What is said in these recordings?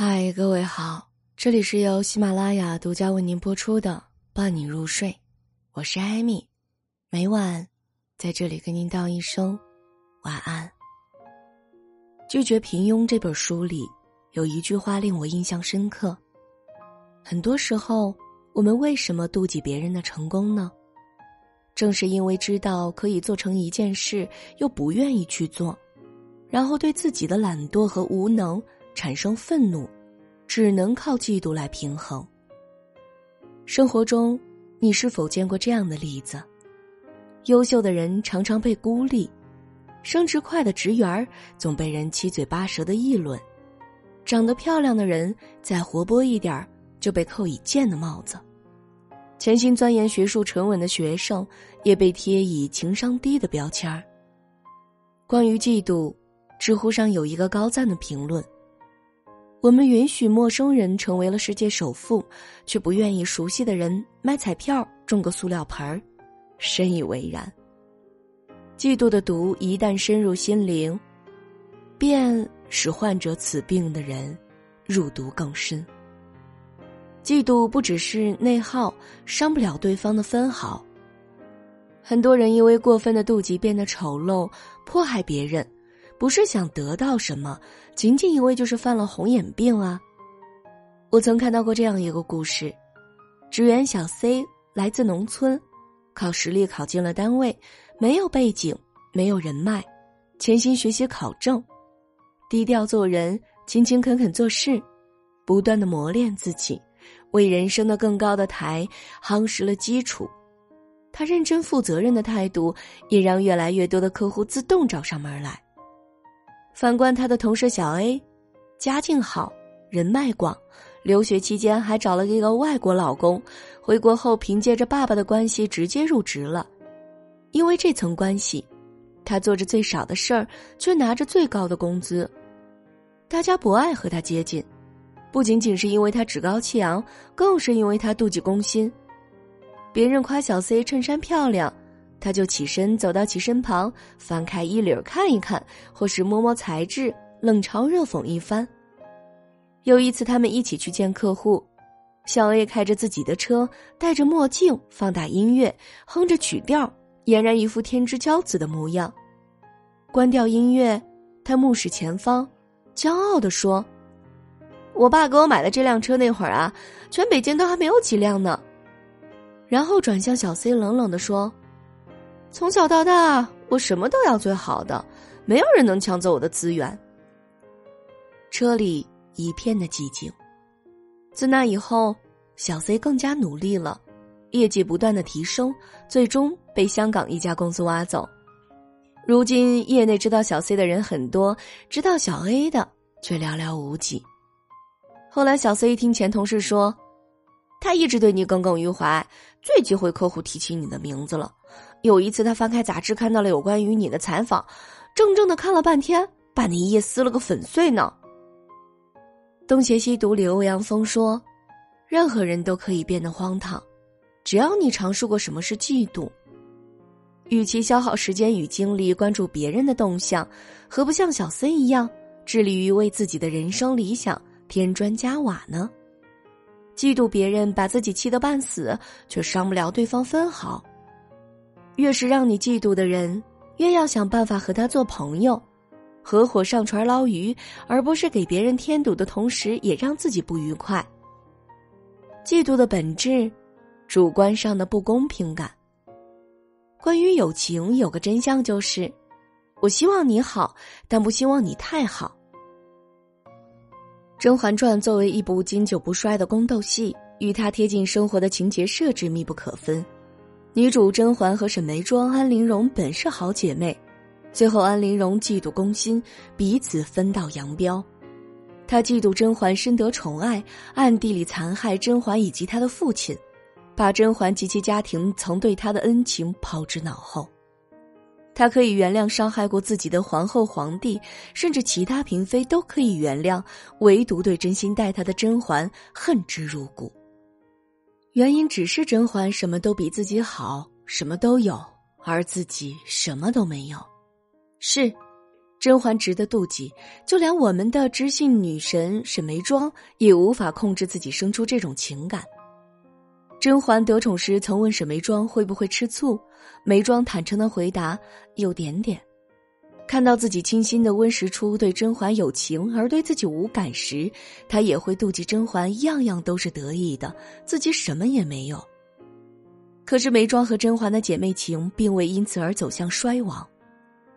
嗨，各位好，这里是由喜马拉雅独家为您播出的《伴你入睡》，我是艾米，每晚在这里跟您道一声晚安。《拒绝平庸》这本书里有一句话令我印象深刻：很多时候，我们为什么妒忌别人的成功呢？正是因为知道可以做成一件事，又不愿意去做，然后对自己的懒惰和无能。产生愤怒，只能靠嫉妒来平衡。生活中，你是否见过这样的例子？优秀的人常常被孤立，升职快的职员总被人七嘴八舌的议论，长得漂亮的人再活泼一点就被扣以贱的帽子，潜心钻研学术沉稳的学生也被贴以情商低的标签儿。关于嫉妒，知乎上有一个高赞的评论。我们允许陌生人成为了世界首富，却不愿意熟悉的人买彩票中个塑料盆儿，深以为然。嫉妒的毒一旦深入心灵，便使患者此病的人入毒更深。嫉妒不只是内耗，伤不了对方的分毫。很多人因为过分的妒忌变得丑陋，迫害别人。不是想得到什么，仅仅因为就是犯了红眼病啊！我曾看到过这样一个故事：职员小 C 来自农村，靠实力考进了单位，没有背景，没有人脉，潜心学习考证，低调做人，勤勤恳恳做事，不断的磨练自己，为人生的更高的台夯实了基础。他认真负责任的态度，也让越来越多的客户自动找上门来。反观他的同事小 A，家境好，人脉广，留学期间还找了一个外国老公，回国后凭借着爸爸的关系直接入职了。因为这层关系，他做着最少的事儿，却拿着最高的工资。大家不爱和他接近，不仅仅是因为他趾高气扬，更是因为他妒忌攻心。别人夸小 C 衬衫漂亮。他就起身走到其身旁，翻开衣领看一看，或是摸摸材质，冷嘲热讽一番。有一次，他们一起去见客户，小 A 开着自己的车，戴着墨镜，放大音乐，哼着曲调，俨然一副天之骄子的模样。关掉音乐，他目视前方，骄傲地说：“我爸给我买的这辆车那会儿啊，全北京都还没有几辆呢。”然后转向小 C，冷冷地说。从小到大，我什么都要最好的，没有人能抢走我的资源。车里一片的寂静。自那以后，小 C 更加努力了，业绩不断的提升，最终被香港一家公司挖走。如今，业内知道小 C 的人很多，知道小 A 的却寥寥无几。后来，小 C 一听前同事说，他一直对你耿耿于怀，最忌讳客户提起你的名字了。有一次，他翻开杂志，看到了有关于你的采访，怔怔的看了半天，把那一页撕了个粉碎呢。东邪西毒里，欧阳锋说：“任何人都可以变得荒唐，只要你尝试过什么是嫉妒。与其消耗时间与精力关注别人的动向，何不像小森一样，致力于为自己的人生理想添砖加瓦呢？嫉妒别人，把自己气得半死，却伤不了对方分毫。”越是让你嫉妒的人，越要想办法和他做朋友，合伙上船捞鱼，而不是给别人添堵的同时也让自己不愉快。嫉妒的本质，主观上的不公平感。关于友情，有个真相就是，我希望你好，但不希望你太好。《甄嬛传》作为一部经久不衰的宫斗戏，与它贴近生活的情节设置密不可分。女主甄嬛和沈眉庄、安陵容本是好姐妹，最后安陵容嫉妒攻心，彼此分道扬镳。她嫉妒甄嬛深得宠爱，暗地里残害甄嬛以及她的父亲，把甄嬛及其家庭曾对她的恩情抛之脑后。她可以原谅伤害过自己的皇后、皇帝，甚至其他嫔妃都可以原谅，唯独对真心待她的甄嬛恨之入骨。原因只是甄嬛什么都比自己好，什么都有，而自己什么都没有。是，甄嬛值得妒忌，就连我们的知性女神沈眉庄也无法控制自己生出这种情感。甄嬛得宠时曾问沈眉庄会不会吃醋，眉庄坦诚的回答有点点。看到自己倾心的温实初对甄嬛有情而对自己无感时，他也会妒忌甄嬛样样都是得意的，自己什么也没有。可是眉庄和甄嬛的姐妹情并未因此而走向衰亡。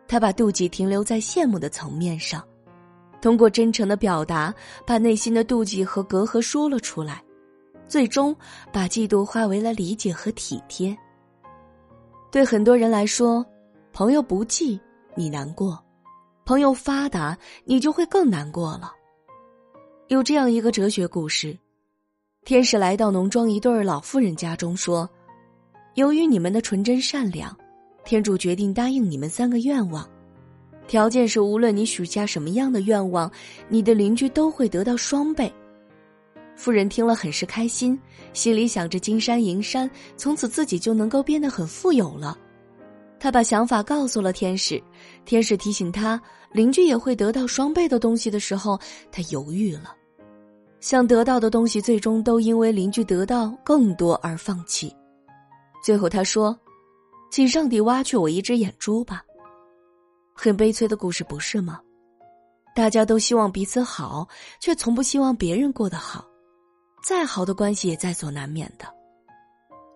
他把妒忌停留在羡慕的层面上，通过真诚的表达，把内心的妒忌和隔阂说了出来，最终把嫉妒化为了理解和体贴。对很多人来说，朋友不济你难过，朋友发达你就会更难过了。有这样一个哲学故事：天使来到农庄一对老妇人家中，说：“由于你们的纯真善良。”天主决定答应你们三个愿望，条件是无论你许下什么样的愿望，你的邻居都会得到双倍。夫人听了很是开心，心里想着金山银山，从此自己就能够变得很富有了。他把想法告诉了天使，天使提醒他邻居也会得到双倍的东西的时候，他犹豫了，想得到的东西最终都因为邻居得到更多而放弃。最后他说。请上帝挖去我一只眼珠吧。很悲催的故事，不是吗？大家都希望彼此好，却从不希望别人过得好。再好的关系也在所难免的。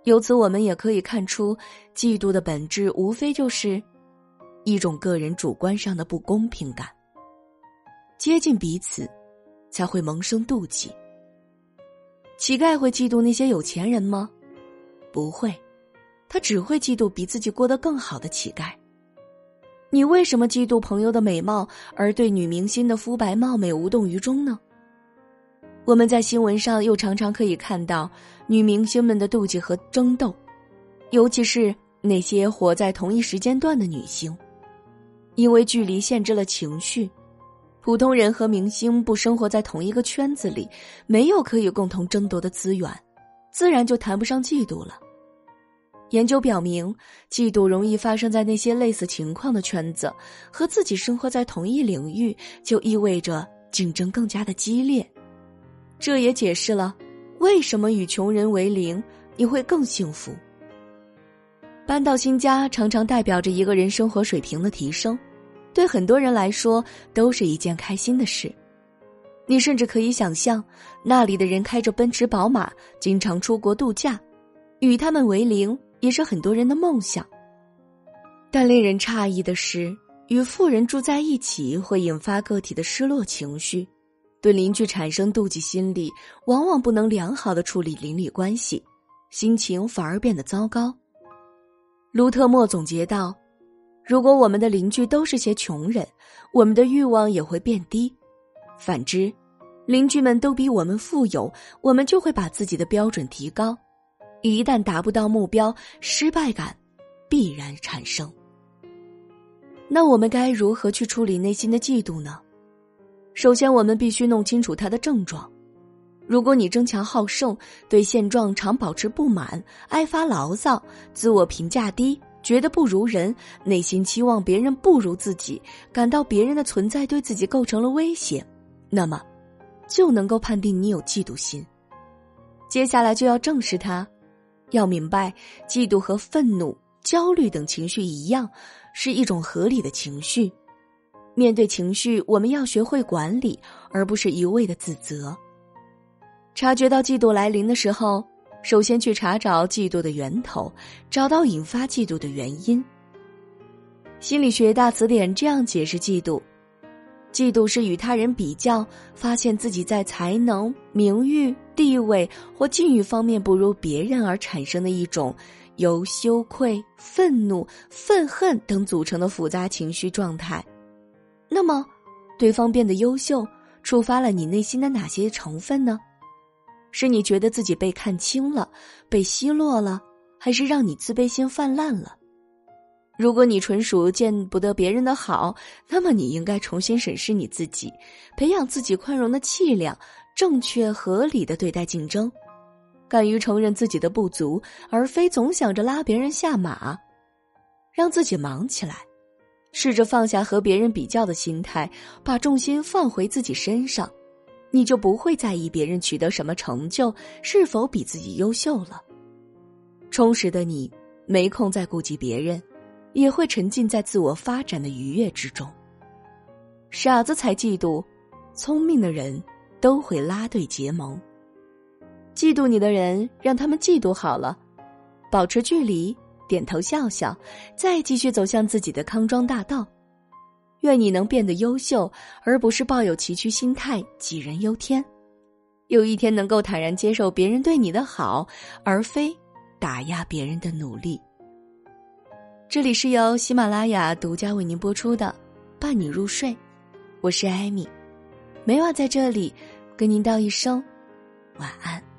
由此，我们也可以看出，嫉妒的本质无非就是一种个人主观上的不公平感。接近彼此，才会萌生妒忌。乞丐会嫉妒那些有钱人吗？不会。他只会嫉妒比自己过得更好的乞丐。你为什么嫉妒朋友的美貌，而对女明星的肤白貌美无动于衷呢？我们在新闻上又常常可以看到女明星们的妒忌和争斗，尤其是那些活在同一时间段的女星，因为距离限制了情绪，普通人和明星不生活在同一个圈子里，没有可以共同争夺的资源，自然就谈不上嫉妒了。研究表明，嫉妒容易发生在那些类似情况的圈子，和自己生活在同一领域，就意味着竞争更加的激烈。这也解释了为什么与穷人为邻你会更幸福。搬到新家常常代表着一个人生活水平的提升，对很多人来说都是一件开心的事。你甚至可以想象，那里的人开着奔驰宝马，经常出国度假，与他们为邻。也是很多人的梦想，但令人诧异的是，与富人住在一起会引发个体的失落情绪，对邻居产生妒忌心理，往往不能良好的处理邻里关系，心情反而变得糟糕。卢特莫总结道：“如果我们的邻居都是些穷人，我们的欲望也会变低；反之，邻居们都比我们富有，我们就会把自己的标准提高。”一旦达不到目标，失败感必然产生。那我们该如何去处理内心的嫉妒呢？首先，我们必须弄清楚他的症状。如果你争强好胜，对现状常保持不满，爱发牢骚，自我评价低，觉得不如人，内心期望别人不如自己，感到别人的存在对自己构成了威胁，那么，就能够判定你有嫉妒心。接下来就要正视它。要明白，嫉妒和愤怒、焦虑等情绪一样，是一种合理的情绪。面对情绪，我们要学会管理，而不是一味的自责。察觉到嫉妒来临的时候，首先去查找嫉妒的源头，找到引发嫉妒的原因。心理学大词典这样解释嫉妒。嫉妒是与他人比较，发现自己在才能、名誉、地位或境遇方面不如别人而产生的一种由羞愧、愤怒、愤恨等组成的复杂情绪状态。那么，对方变得优秀，触发了你内心的哪些成分呢？是你觉得自己被看清了、被奚落了，还是让你自卑心泛滥了？如果你纯属见不得别人的好，那么你应该重新审视你自己，培养自己宽容的气量，正确合理的对待竞争，敢于承认自己的不足，而非总想着拉别人下马，让自己忙起来，试着放下和别人比较的心态，把重心放回自己身上，你就不会在意别人取得什么成就，是否比自己优秀了。充实的你，没空再顾及别人，也会沉浸在自我发展的愉悦之中。傻子才嫉妒，聪明的人都会拉对结盟。嫉妒你的人，让他们嫉妒好了，保持距离。点头笑笑，再继续走向自己的康庄大道。愿你能变得优秀，而不是抱有崎岖心态、杞人忧天。有一天能够坦然接受别人对你的好，而非打压别人的努力。这里是由喜马拉雅独家为您播出的《伴你入睡》，我是艾米，每晚在这里跟您道一声晚安。